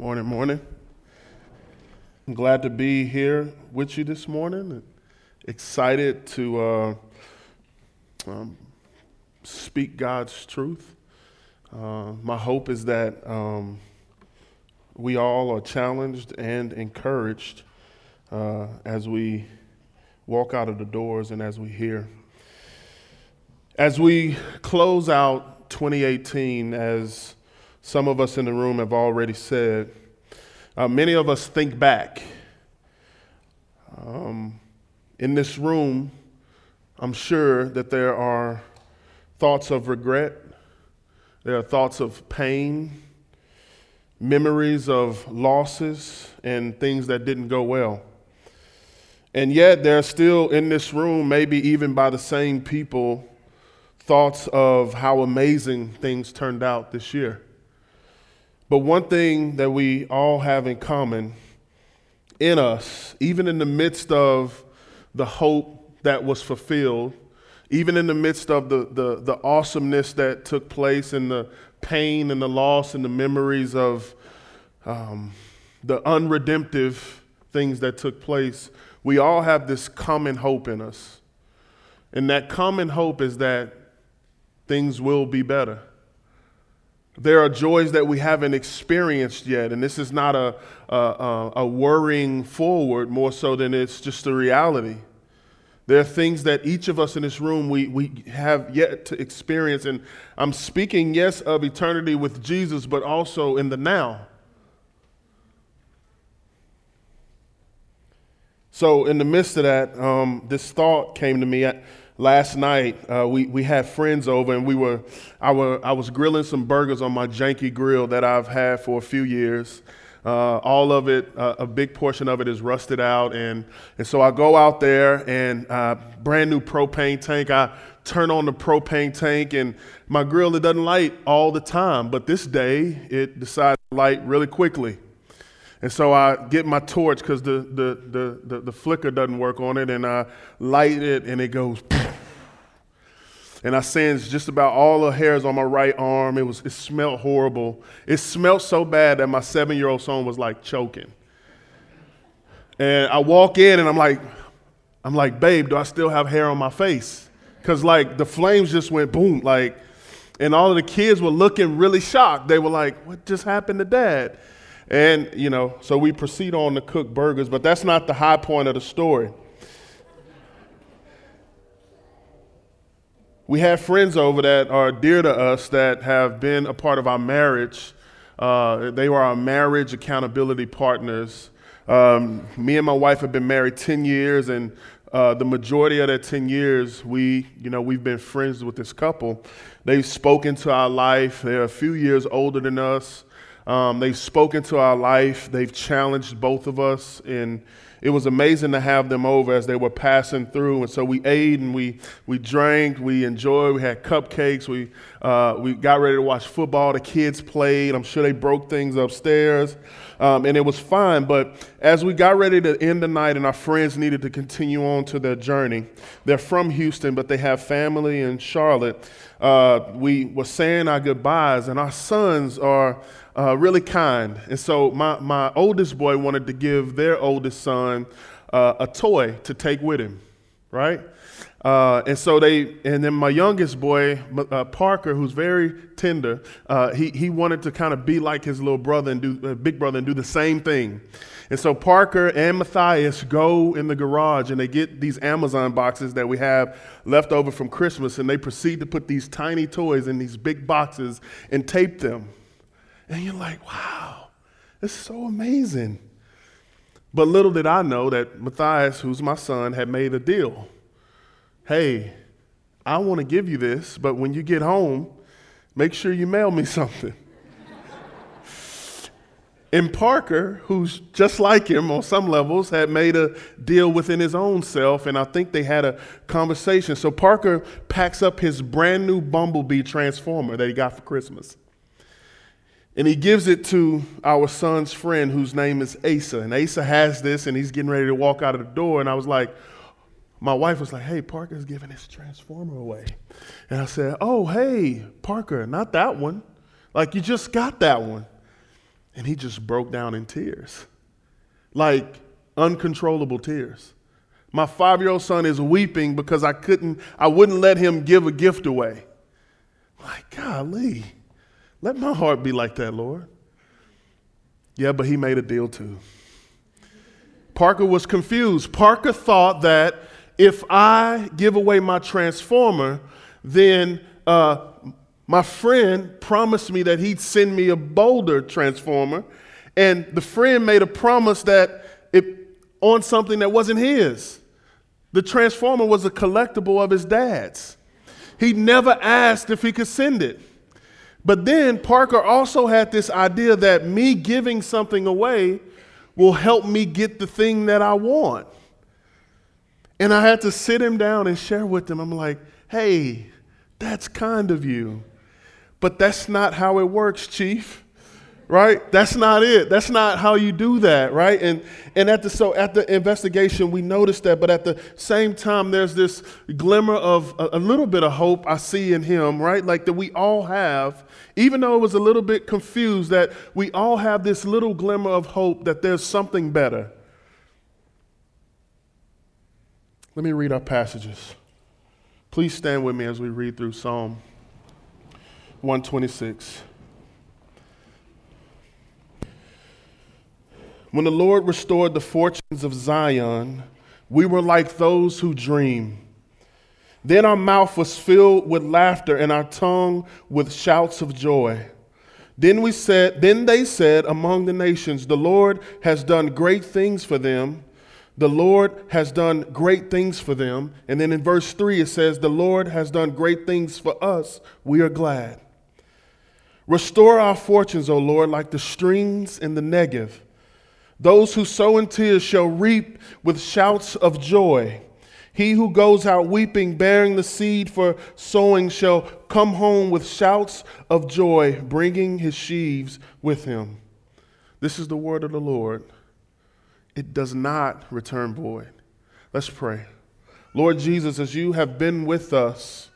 Morning, morning. I'm glad to be here with you this morning. Excited to uh, um, speak God's truth. Uh, my hope is that um, we all are challenged and encouraged uh, as we walk out of the doors and as we hear. As we close out 2018, as some of us in the room have already said, uh, many of us think back. Um, in this room, I'm sure that there are thoughts of regret, there are thoughts of pain, memories of losses, and things that didn't go well. And yet, there are still in this room, maybe even by the same people, thoughts of how amazing things turned out this year. But one thing that we all have in common in us, even in the midst of the hope that was fulfilled, even in the midst of the, the, the awesomeness that took place and the pain and the loss and the memories of um, the unredemptive things that took place, we all have this common hope in us. And that common hope is that things will be better. There are joys that we haven't experienced yet, and this is not a, a, a, worrying forward more so than it's just a reality. There are things that each of us in this room we, we have yet to experience, and I'm speaking, yes, of eternity with Jesus, but also in the now. So, in the midst of that, um, this thought came to me last night uh, we, we had friends over and we were I, were I was grilling some burgers on my janky grill that I've had for a few years. Uh, all of it, uh, a big portion of it is rusted out. And, and so I go out there and uh, brand new propane tank. I turn on the propane tank and my grill, it doesn't light all the time. But this day, it decided to light really quickly. And so I get my torch because the, the, the, the, the flicker doesn't work on it. And I light it and it goes and I singed just about all the hairs on my right arm. It was it smelled horrible. It smelled so bad that my seven year old son was like choking. And I walk in and I'm like, I'm like, babe, do I still have hair on my face? Cause like the flames just went boom, like, and all of the kids were looking really shocked. They were like, what just happened to dad? And you know, so we proceed on to cook burgers, but that's not the high point of the story. We have friends over that are dear to us that have been a part of our marriage. Uh, they were our marriage accountability partners. Um, me and my wife have been married 10 years, and uh, the majority of that 10 years, we, you know, we've been friends with this couple. They've spoken to our life. They're a few years older than us. Um, they've spoken to our life. They've challenged both of us in it was amazing to have them over as they were passing through. And so we ate and we, we drank, we enjoyed, we had cupcakes, we, uh, we got ready to watch football. The kids played. I'm sure they broke things upstairs. Um, and it was fine. But as we got ready to end the night and our friends needed to continue on to their journey, they're from Houston, but they have family in Charlotte. Uh, we were saying our goodbyes, and our sons are uh, really kind. And so my, my oldest boy wanted to give their oldest son uh, a toy to take with him, right? Uh, and so they, and then my youngest boy, uh, Parker, who's very tender, uh, he, he wanted to kind of be like his little brother and do, uh, big brother and do the same thing. And so Parker and Matthias go in the garage and they get these Amazon boxes that we have left over from Christmas and they proceed to put these tiny toys in these big boxes and tape them. And you're like, wow, is so amazing. But little did I know that Matthias, who's my son, had made a deal. Hey, I want to give you this, but when you get home, make sure you mail me something. and Parker, who's just like him on some levels, had made a deal within his own self, and I think they had a conversation. So Parker packs up his brand new Bumblebee Transformer that he got for Christmas. And he gives it to our son's friend whose name is Asa. And Asa has this and he's getting ready to walk out of the door. And I was like, my wife was like, hey, Parker's giving his transformer away. And I said, oh, hey, Parker, not that one. Like, you just got that one. And he just broke down in tears, like uncontrollable tears. My five year old son is weeping because I couldn't, I wouldn't let him give a gift away. Like, golly, let my heart be like that, Lord. Yeah, but he made a deal too. Parker was confused. Parker thought that if I give away my transformer, then uh, my friend promised me that he'd send me a bolder transformer, and the friend made a promise that it on something that wasn't his. The transformer was a collectible of his dad's. He never asked if he could send it. But then Parker also had this idea that me giving something away will help me get the thing that I want. And I had to sit him down and share with him. I'm like, hey, that's kind of you. But that's not how it works, Chief. Right? That's not it. That's not how you do that, right? And and at the so at the investigation we noticed that, but at the same time there's this glimmer of a, a little bit of hope I see in him, right? Like that we all have, even though it was a little bit confused, that we all have this little glimmer of hope that there's something better. Let me read our passages. Please stand with me as we read through Psalm 126. When the Lord restored the fortunes of Zion, we were like those who dream. Then our mouth was filled with laughter and our tongue with shouts of joy. Then we said, then they said among the nations, the Lord has done great things for them. The Lord has done great things for them. And then in verse 3 it says, The Lord has done great things for us. We are glad. Restore our fortunes, O Lord, like the streams in the Negev. Those who sow in tears shall reap with shouts of joy. He who goes out weeping, bearing the seed for sowing, shall come home with shouts of joy, bringing his sheaves with him. This is the word of the Lord. It does not return void. Let's pray. Lord Jesus, as you have been with us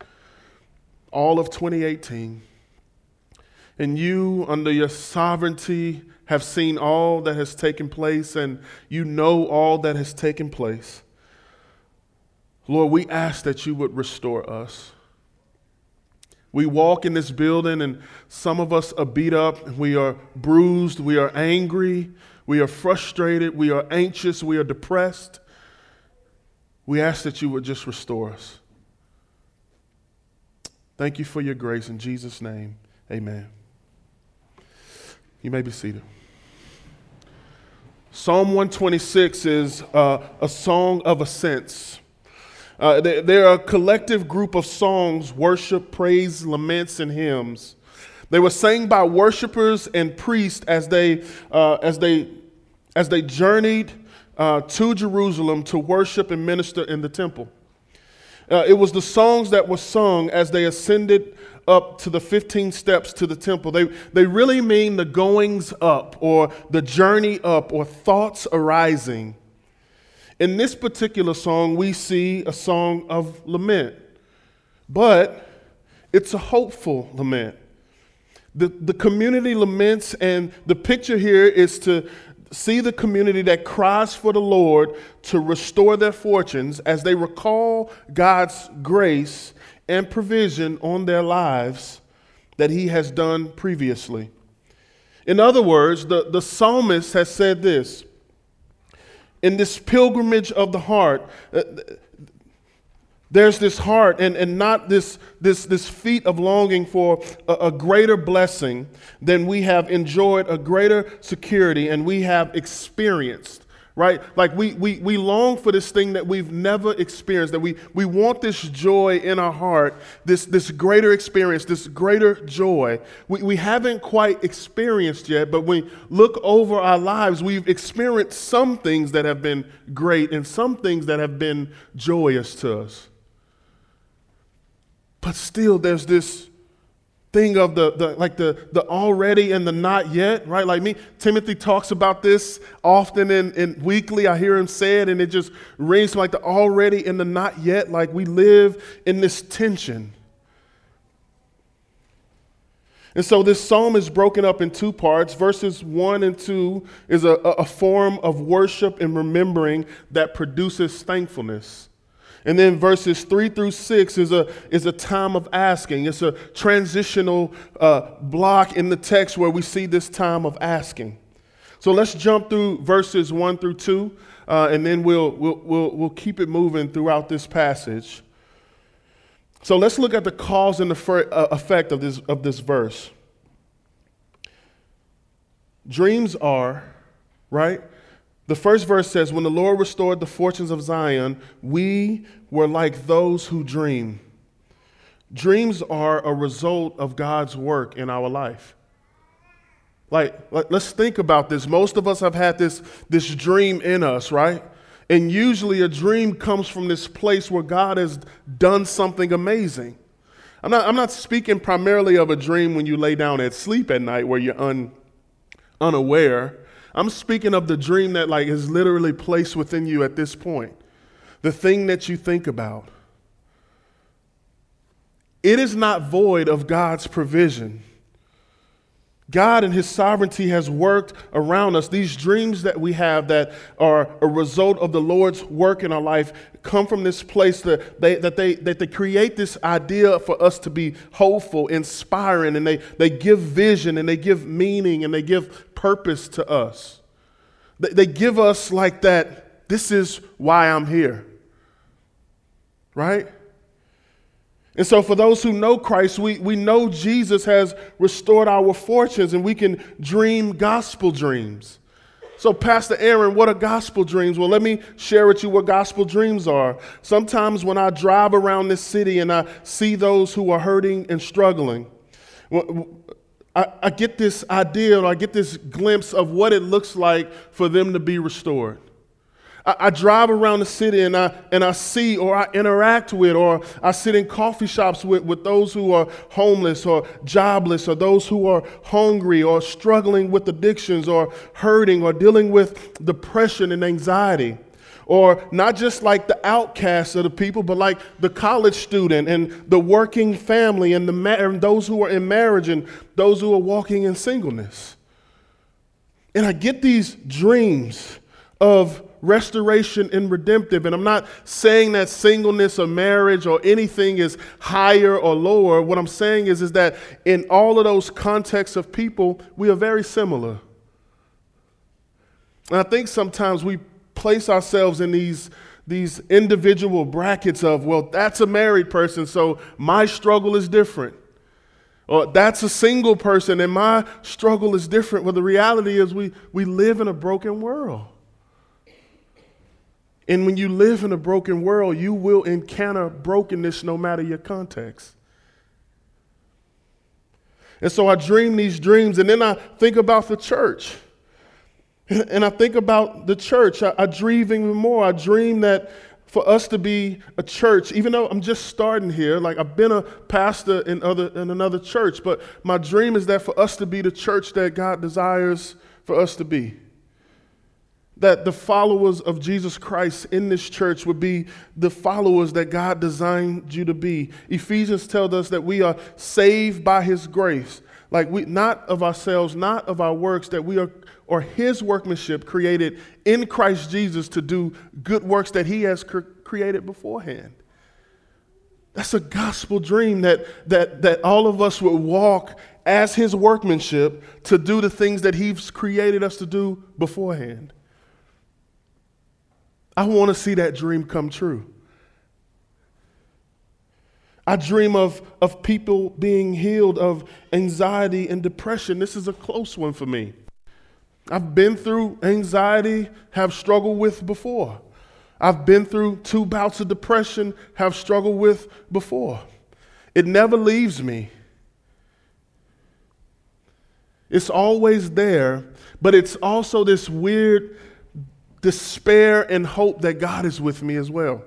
all of 2018, and you, under your sovereignty, have seen all that has taken place and you know all that has taken place. Lord, we ask that you would restore us. We walk in this building, and some of us are beat up, we are bruised, we are angry, we are frustrated, we are anxious, we are depressed. We ask that you would just restore us. Thank you for your grace. In Jesus' name, amen. You may be seated. Psalm 126 is uh, a song of ascents. Uh, they, they're a collective group of songs, worship, praise, laments, and hymns. They were sang by worshipers and priests as they, uh, as they, as they journeyed uh, to Jerusalem to worship and minister in the temple. Uh, it was the songs that were sung as they ascended up to the 15 steps to the temple. They, they really mean the goings up or the journey up or thoughts arising. In this particular song, we see a song of lament, but it's a hopeful lament. The, the community laments, and the picture here is to see the community that cries for the Lord to restore their fortunes as they recall God's grace and provision on their lives that he has done previously. In other words, the, the psalmist has said this in this pilgrimage of the heart, uh, there's this heart and, and not this, this, this feat of longing for a, a, greater blessing than we have enjoyed, a greater security, and we have experienced right? Like we, we, we long for this thing that we've never experienced, that we, we want this joy in our heart, this, this greater experience, this greater joy. We, we haven't quite experienced yet, but when we look over our lives, we've experienced some things that have been great and some things that have been joyous to us. But still, there's this thing of the, the like the, the already and the not yet, right? Like me, Timothy talks about this often in, in weekly. I hear him say it, and it just rings like the already and the not yet. Like we live in this tension. And so this psalm is broken up in two parts. Verses 1 and 2 is a, a form of worship and remembering that produces thankfulness. And then verses 3 through 6 is a, is a time of asking. It's a transitional uh, block in the text where we see this time of asking. So let's jump through verses 1 through 2, uh, and then we'll, we'll, we'll, we'll keep it moving throughout this passage. So let's look at the cause and the uh, effect of this, of this verse. Dreams are, right? The first verse says, When the Lord restored the fortunes of Zion, we were like those who dream. Dreams are a result of God's work in our life. Like, let's think about this. Most of us have had this, this dream in us, right? And usually a dream comes from this place where God has done something amazing. I'm not, I'm not speaking primarily of a dream when you lay down at sleep at night where you're un, unaware. I'm speaking of the dream that like is literally placed within you at this point. The thing that you think about. It is not void of God's provision. God and His sovereignty has worked around us. These dreams that we have that are a result of the Lord's work in our life come from this place that they, that they, that they create this idea for us to be hopeful, inspiring, and they, they give vision and they give meaning and they give purpose to us. They, they give us like that, this is why I'm here. Right? And so, for those who know Christ, we, we know Jesus has restored our fortunes and we can dream gospel dreams. So, Pastor Aaron, what are gospel dreams? Well, let me share with you what gospel dreams are. Sometimes when I drive around this city and I see those who are hurting and struggling, I, I get this idea or I get this glimpse of what it looks like for them to be restored. I, I, drive around the city and I, and I see or I interact with or I sit in coffee shops with, with those who are homeless or jobless or those who are hungry or struggling with addictions or hurting or dealing with depression and anxiety. Or not just like the outcasts of the people, but like the college student and the working family and, the ma- and those who are in marriage and those who are walking in singleness. And I get these dreams of restoration and redemptive. And I'm not saying that singleness or marriage or anything is higher or lower. What I'm saying is, is that in all of those contexts of people, we are very similar. And I think sometimes we place ourselves in these, these individual brackets of, well, that's a married person, so my struggle is different. Or that's a single person and my struggle is different. Well, the reality is we, we live in a broken world. And when you live in a broken world, you will encounter brokenness no matter your context. And so I dream these dreams, and then I think about the church. And I think about the church. I, I dream even more. I dream that for us to be a church, even though I'm just starting here, like I've been a pastor in, other, in another church, but my dream is that for us to be the church that God desires for us to be that the followers of Jesus Christ in this church would be the followers that God designed you to be. Ephesians tells us that we are saved by his grace. Like we not of ourselves, not of our works, that we are or his workmanship created in Christ Jesus to do good works that he has cr- created beforehand. That's a gospel dream that, that, that all of us would walk as his workmanship to do the things that he's created us to do beforehand. I want to see that dream come true. I dream of, of people being healed of anxiety and depression. This is a close one for me. I've been through anxiety, have struggled with before. I've been through two bouts of depression, have struggled with before. It never leaves me. It's always there, but it's also this weird despair and hope that God is with me as well.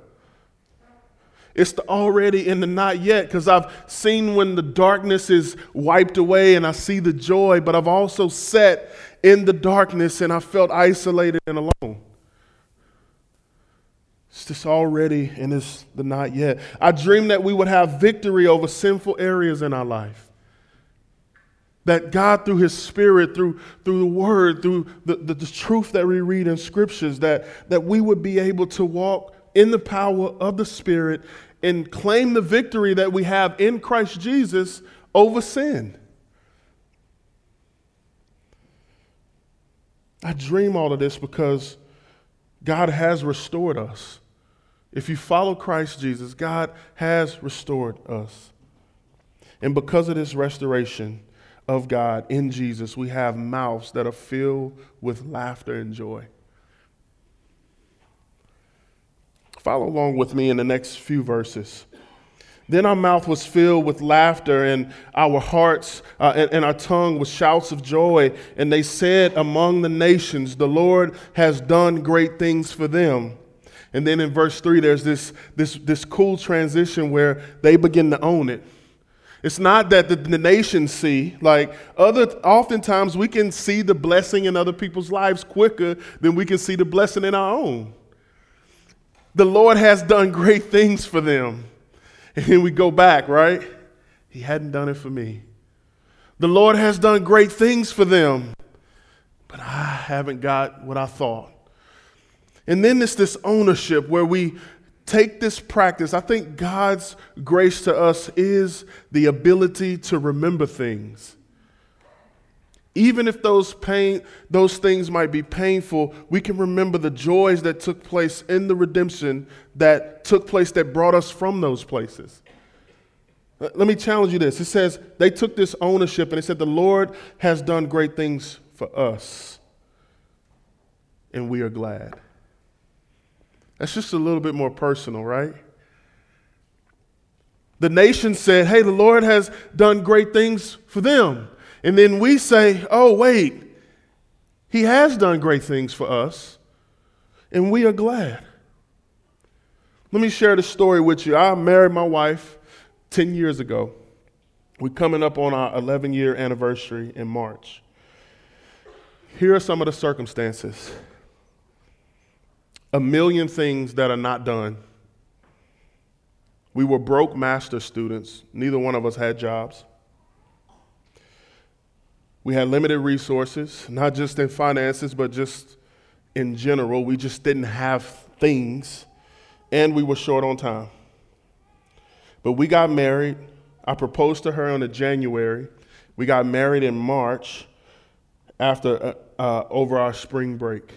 It's the already in the not yet because I've seen when the darkness is wiped away and I see the joy, but I've also sat in the darkness and I felt isolated and alone. It's just already and it's the not yet. I dreamed that we would have victory over sinful areas in our life. That God, through His Spirit, through, through the Word, through the, the, the truth that we read in Scriptures, that, that we would be able to walk in the power of the Spirit and claim the victory that we have in Christ Jesus over sin. I dream all of this because God has restored us. If you follow Christ Jesus, God has restored us. And because of this restoration of God in Jesus, we have mouths that are filled with laughter and joy. Follow along with me in the next few verses. Then our mouth was filled with laughter, and our hearts uh, and, and, our tongue with shouts of joy. And they said among the nations, The Lord has done great things for them. And then in verse 3, there's this, this, this cool transition where they begin to own it. It's not that the, the nations see, like other oftentimes we can see the blessing in other people's lives quicker than we can see the blessing in our own. The Lord has done great things for them. And then we go back, right? He hadn't done it for me. The Lord has done great things for them, but I haven't got what I thought. And then it's this ownership where we take this practice. I think God's grace to us is the ability to remember things. Even if those pain, those things might be painful, we can remember the joys that took place in the redemption that took place that brought us from those places. Let me challenge you this. It says they took this ownership and it said the Lord has done great things for us. And we are glad. That's just a little bit more personal, right? The nation said, hey, the Lord has done great things for them. And then we say, oh, wait, he has done great things for us, and we are glad. Let me share the story with you. I married my wife 10 years ago. We're coming up on our 11 year anniversary in March. Here are some of the circumstances a million things that are not done. We were broke master students, neither one of us had jobs. We had limited resources, not just in finances, but just in general. We just didn't have things, and we were short on time. But we got married. I proposed to her in January. We got married in March after uh, uh, over our spring break.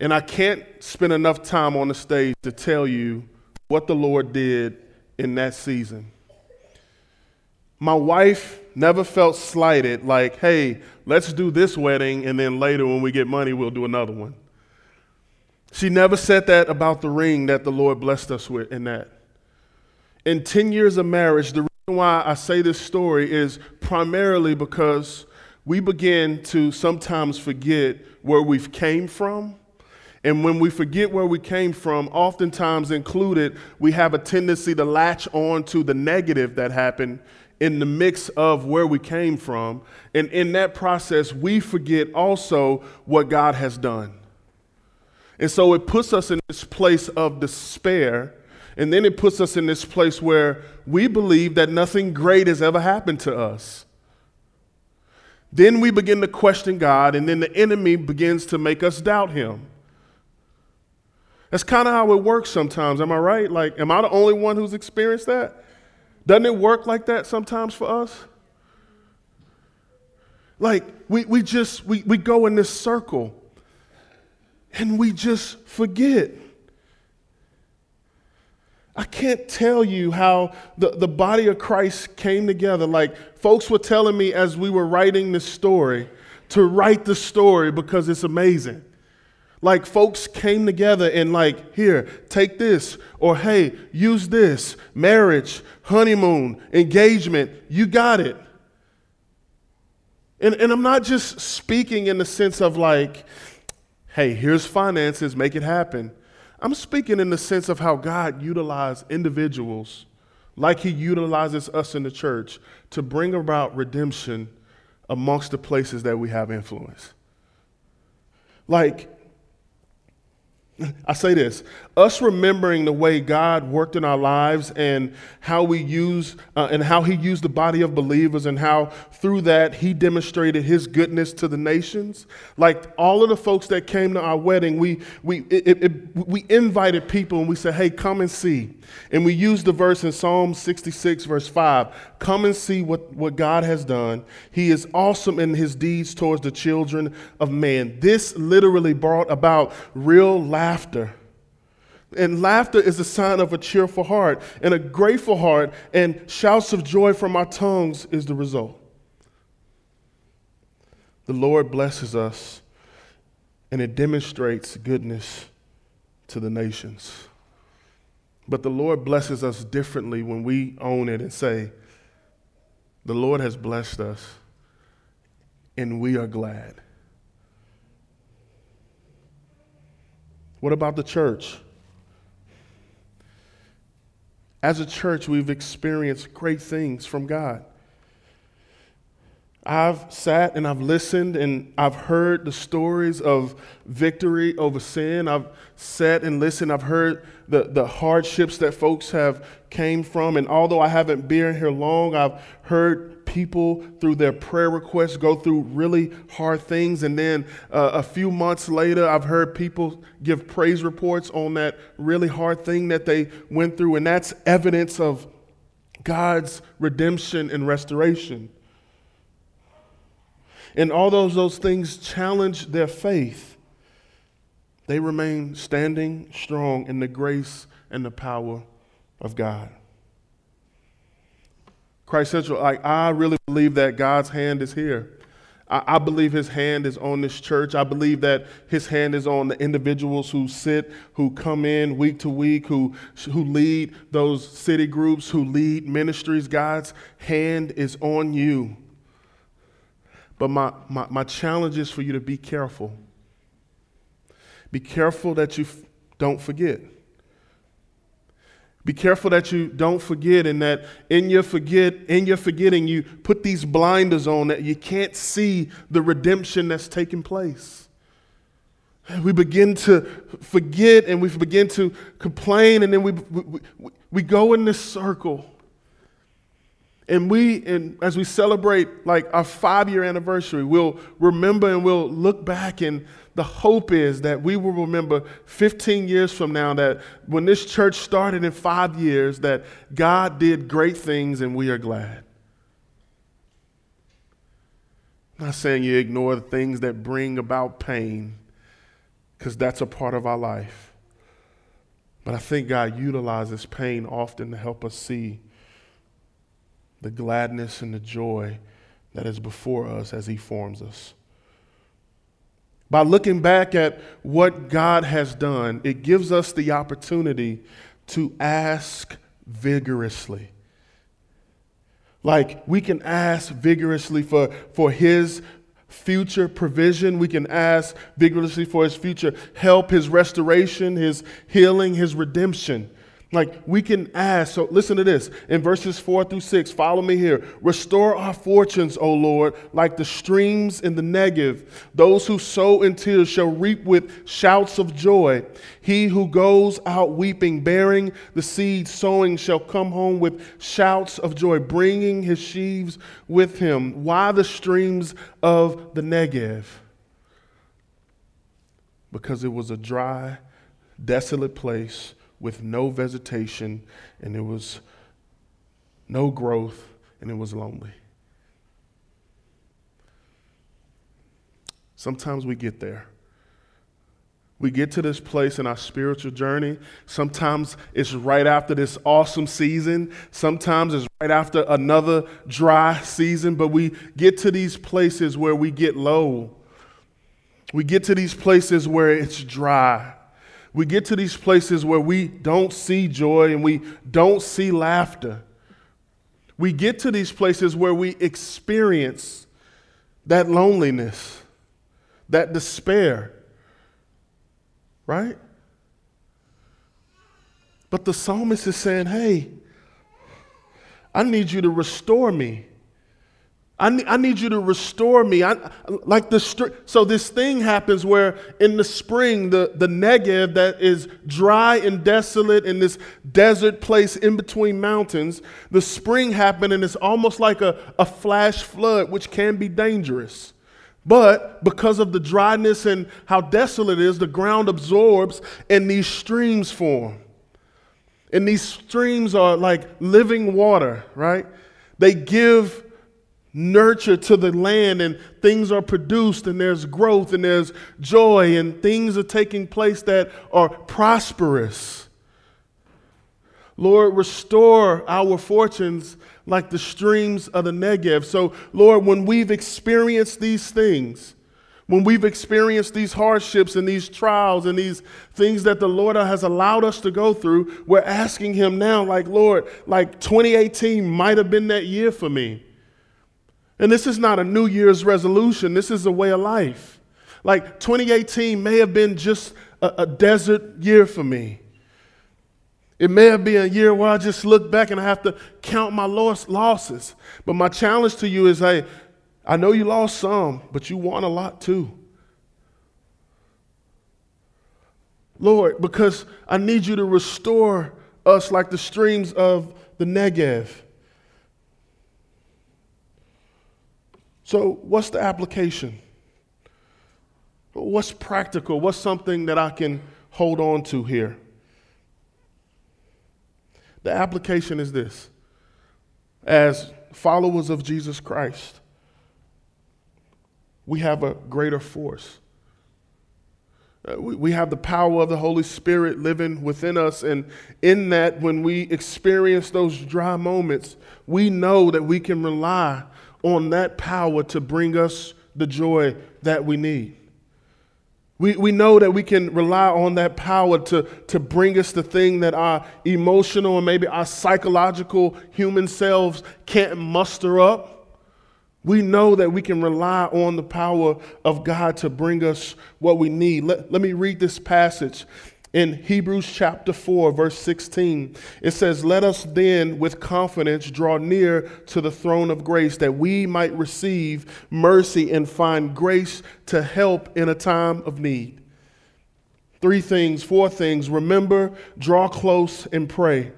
And I can't spend enough time on the stage to tell you what the Lord did in that season. My wife never felt slighted, like, hey, let's do this wedding, and then later when we get money, we'll do another one. She never said that about the ring that the Lord blessed us with in that. In 10 years of marriage, the reason why I say this story is primarily because we begin to sometimes forget where we've came from. And when we forget where we came from, oftentimes included, we have a tendency to latch on to the negative that happened in the mix of where we came from. And in that process, we forget also what God has done. And so it puts us in this place of despair. And then it puts us in this place where we believe that nothing great has ever happened to us. Then we begin to question God, and then the enemy begins to make us doubt Him. That's kind of how it works sometimes. Am I right? Like, am I the only one who's experienced that? Doesn't it work like that sometimes for us? Like we, we just we, we go in this circle and we just forget. I can't tell you how the, the body of Christ came together. Like folks were telling me as we were writing this story to write the story because it's amazing. Like folks came together and like, here, take this, or hey, use this, marriage, honeymoon, engagement, you got it. And, and I'm not just speaking in the sense of like, hey, here's finances, make it happen. I'm speaking in the sense of how God utilized individuals like he utilizes us in the church to bring about redemption amongst the places that we have influence. Like, I say this us remembering the way God worked in our lives and how we use uh, and how He used the body of believers and how through that He demonstrated His goodness to the nations. Like all of the folks that came to our wedding, we we it, it, we invited people and we said, "Hey, come and see." And we use the verse in Psalm 66, verse 5 Come and see what, what God has done. He is awesome in his deeds towards the children of man. This literally brought about real laughter. And laughter is a sign of a cheerful heart, and a grateful heart, and shouts of joy from our tongues is the result. The Lord blesses us, and it demonstrates goodness to the nations. But the Lord blesses us differently when we own it and say, The Lord has blessed us, and we are glad. What about the church? As a church, we've experienced great things from God. I've sat and I've listened and I've heard the stories of victory over sin. I've sat and listened. I've heard the, the hardships that folks have came from. And although I haven't been here long, I've heard people through their prayer requests go through really hard things. And then uh, a few months later, I've heard people give praise reports on that really hard thing that they went through. And that's evidence of God's redemption and restoration. And although those things challenge their faith, they remain standing strong in the grace and the power of God. Christ Central, like I really believe that God's hand is here. I, I, believe his hand is on this church. I believe that his hand is on the individuals who sit, who come in week to week, who, who lead those city groups, who lead ministries. God's hand is on you. But my, my, my challenge is for you to be careful. Be careful that you f- don't forget. Be careful that you don't forget and that in your forget in your forgetting you put these blinders on that you can't see the redemption that's taking place. We begin to forget and we begin to complain and then we, we, we go in this circle. And we, and as we celebrate like our five year anniversary, we'll remember and we'll look back. And the hope is that we will remember 15 years from now that when this church started in five years, that God did great things and we are glad. I'm not saying you ignore the things that bring about pain, because that's a part of our life. But I think God utilizes pain often to help us see the gladness and the joy that is before us as He forms us. By looking back at what God has done, it gives us the opportunity to ask vigorously. Like we can ask vigorously for, for His future provision. We can ask vigorously for His future help, His restoration, His healing, His redemption. Like we can ask, so listen to this in verses four through six. Follow me here. Restore our fortunes, O Lord, like the streams in the Negev. Those who sow in tears shall reap with shouts of joy. He who goes out weeping, bearing the seed, sowing, shall come home with shouts of joy, bringing his sheaves with him. Why the streams of the Negev? Because it was a dry, desolate place with no vegetation, and there was no growth, and it was lonely. Sometimes we get there. We get to this place in our spiritual journey. Sometimes it's right after this awesome season. Sometimes it's right after another dry season. But we get to these places where we get low. We get to these places where it's dry we get to these places where we don't see joy and we don't see laughter. We get to these places where we experience that loneliness, that despair, right? But the psalmist is saying, hey, I need you to restore me. I need, I need you to restore me. I, like the so this thing happens where in the spring the, the Negev that is dry and desolate in this desert place in between mountains, the spring happened and it's almost like a, a flash flood, which can be dangerous. But because of the dryness and how desolate it is, the ground absorbs and these streams form. And these streams are like living water, right? They give nurture to the land and things are produced and there's growth and there's joy and things are taking place that are prosperous. Lord, restore our fortunes like the streams of the Negev. So, Lord, when we've experienced these things, when we've experienced these hardships and these trials and these things that the Lord has allowed us to go through, we're asking Him now, like, Lord, like 2018 might have been that year for me. And this is not a New Year's resolution, this is a way of life. Like 2018 may have been just a, a desert year for me. It may have been a year where I just look back and I have to count my loss, losses. But my challenge to you is hey, I know you lost some, but you won a lot too. Lord, because I need you to restore us like the streams of the Negev. So, what's the application? What's practical? What's something that I can hold on to here? The application is this as followers of Jesus Christ, we have a greater force. Uh, we, we have the power of the Holy Spirit living within us. And in that, when we experience those dry moments, we know that we can rely on that power to bring us the joy that we need. We, we know that we can rely on that power to, to bring us the thing that our emotional and maybe our psychological human selves can't muster up. We know that we can rely on the power of God to bring us what we need. Let, let me read this passage in Hebrews chapter 4, verse 16, it says, Let us then with confidence draw near to the throne of grace that we might receive mercy and find grace to help in a time of need. Three things, four things. Remember, draw close, and pray.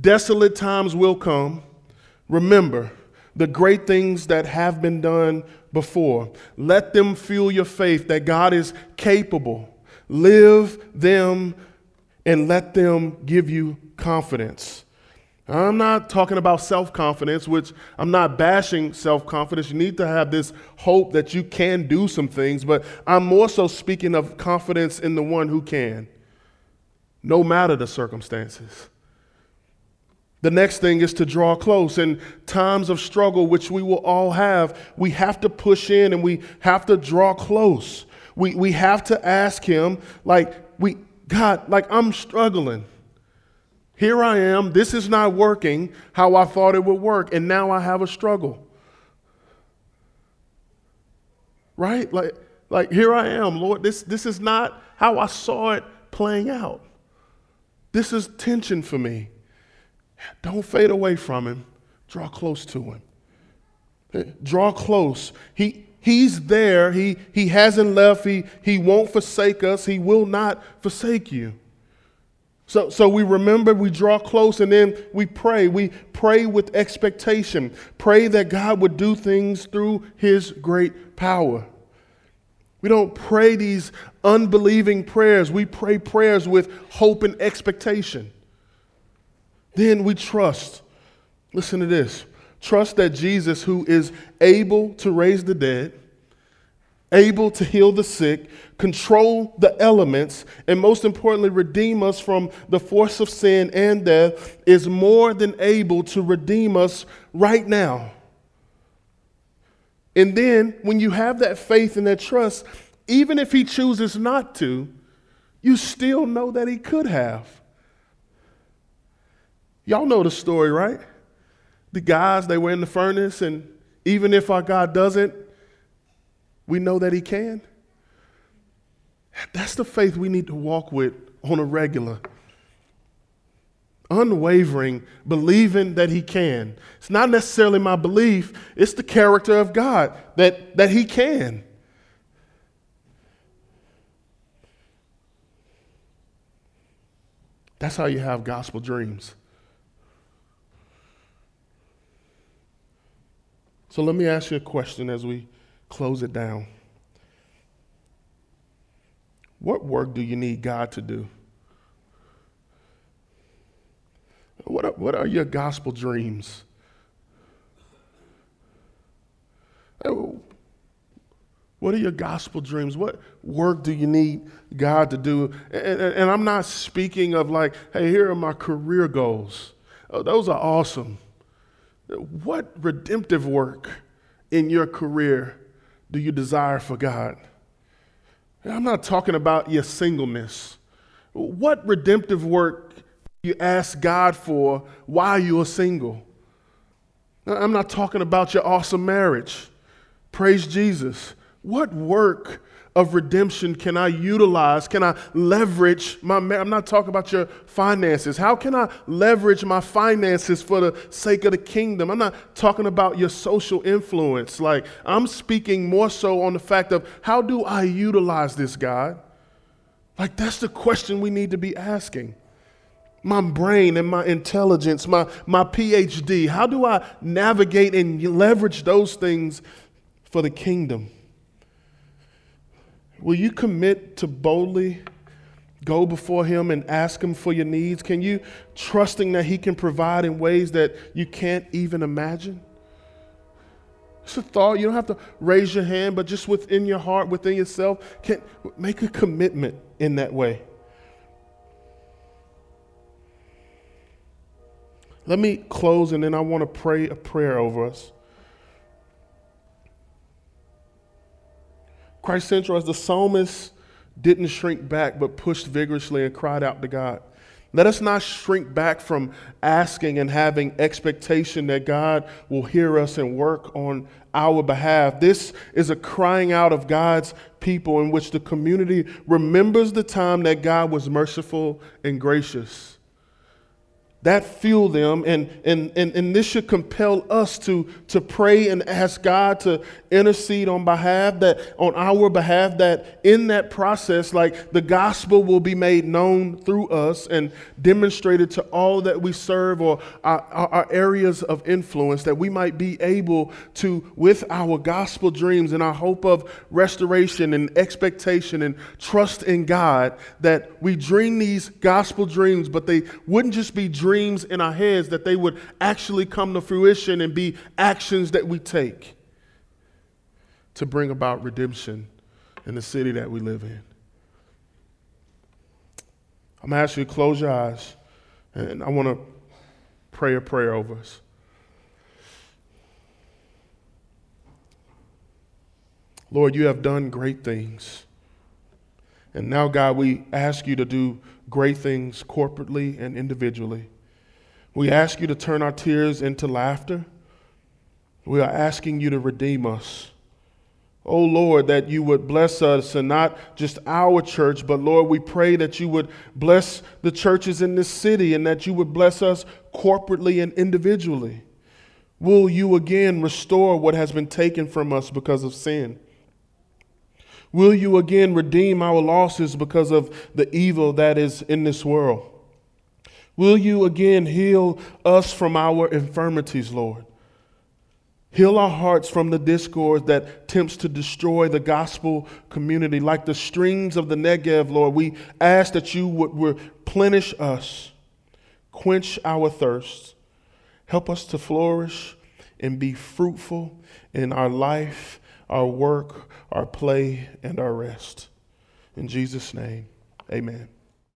Desolate times will come. Remember the great things that have been done before. Let them fuel your faith that God is capable Live them and let them give you confidence. I'm not talking about self confidence, which I'm not bashing self confidence. You need to have this hope that you can do some things, but I'm more so speaking of confidence in the one who can, no matter the circumstances. The next thing is to draw close. In times of struggle, which we will all have, we have to push in and we have to draw close. We, we have to ask Him, like, we, God, like, I'm struggling. Here I am. This is not working how I thought it would work, and now I have a struggle. Right? Like, like here I am, Lord. This, this is not how I saw it playing out. This is tension for me. Don't fade away from Him. Draw close to Him. Draw close. He, He's there. He, he hasn't left. He, he won't forsake us. He will not forsake you. So, so we remember, we draw close, and then we pray. We pray with expectation. Pray that God would do things through His great power. We don't pray these unbelieving prayers. We pray prayers with hope and expectation. Then we trust. Listen to this Trust that Jesus, who is able to raise the dead, able to heal the sick, control the elements, and most importantly, redeem us from the force of sin and death, is more than able to redeem us right now. And then, when you have that faith and that trust, even if He chooses not to, you still know that He could have. Y'all know the story, right? The guys, they were in the furnace, and even if our God doesn't, we know that He can. That's the faith we need to walk with on a regular. unwavering, believing that He can. It's not necessarily my belief, it's the character of God that, that He can. That's how you have gospel dreams. So let me ask you a question as we close it down. What work do you need God to do? What are, what are your gospel dreams? What are your gospel dreams? What work do you need God to do? And, and, I'm not speaking of like, hey, here are my career goals. Oh, those are awesome. What redemptive work in your career do you desire for God? I'm not talking about your singleness. What redemptive work you ask God for while you are single? I'm not talking about your awesome marriage. Praise Jesus. What work of redemption can I utilize? Can I leverage my I'm not talking about your finances. How can I leverage my finances for the sake of the kingdom? I'm not talking about your social influence. Like I'm speaking more so on the fact of how do I utilize this, God? Like that's the question we need to be asking. My brain and my intelligence, my, my PhD, how do I navigate and leverage those things for the kingdom? Will you commit to boldly go before Him and ask Him for your needs? Can you, trusting that He can provide in ways that you can't even imagine? It's a thought. You don't have to raise your hand, but just within your heart, within yourself, can make a commitment in that way. Let me close and then I want to pray a prayer over us. Christ Central, as the psalmist didn't shrink back but pushed vigorously and cried out to God. Let us not shrink back from asking and having expectation that God will hear us and work on our behalf. This is a crying out of God's people in which the community remembers the time that God was merciful and gracious that fuel them and, and, and, and this should compel us to, to pray and ask god to intercede on behalf that on our behalf that in that process like the gospel will be made known through us and demonstrated to all that we serve or our, our areas of influence that we might be able to with our gospel dreams and our hope of restoration and expectation and trust in god that we dream these gospel dreams but they wouldn't just be dreams dreams in our heads, that they would actually come to fruition and be actions that we take to bring about redemption in the city that we live in. I'm going to ask you to close your eyes, and I want to pray a prayer over us. Lord, you have done great things. And now, God, we ask you to do great things corporately and individually. We ask you to turn our tears into laughter. We are asking you to redeem us. Oh Lord, that you would bless us and not just our church, but Lord, we pray that you would bless the churches in this city and that you would bless us corporately and individually. Will you again restore what has been taken from us because of sin? Will you again redeem our losses because of the evil that is in this world? Will you again heal us from our infirmities, Lord? Heal our hearts from the discord that tempts to destroy the gospel community. Like the streams of the Negev, Lord, we ask that you would replenish us, quench our thirst, help us to flourish and be fruitful in our life, our work, our play, and our rest. In Jesus' name, amen.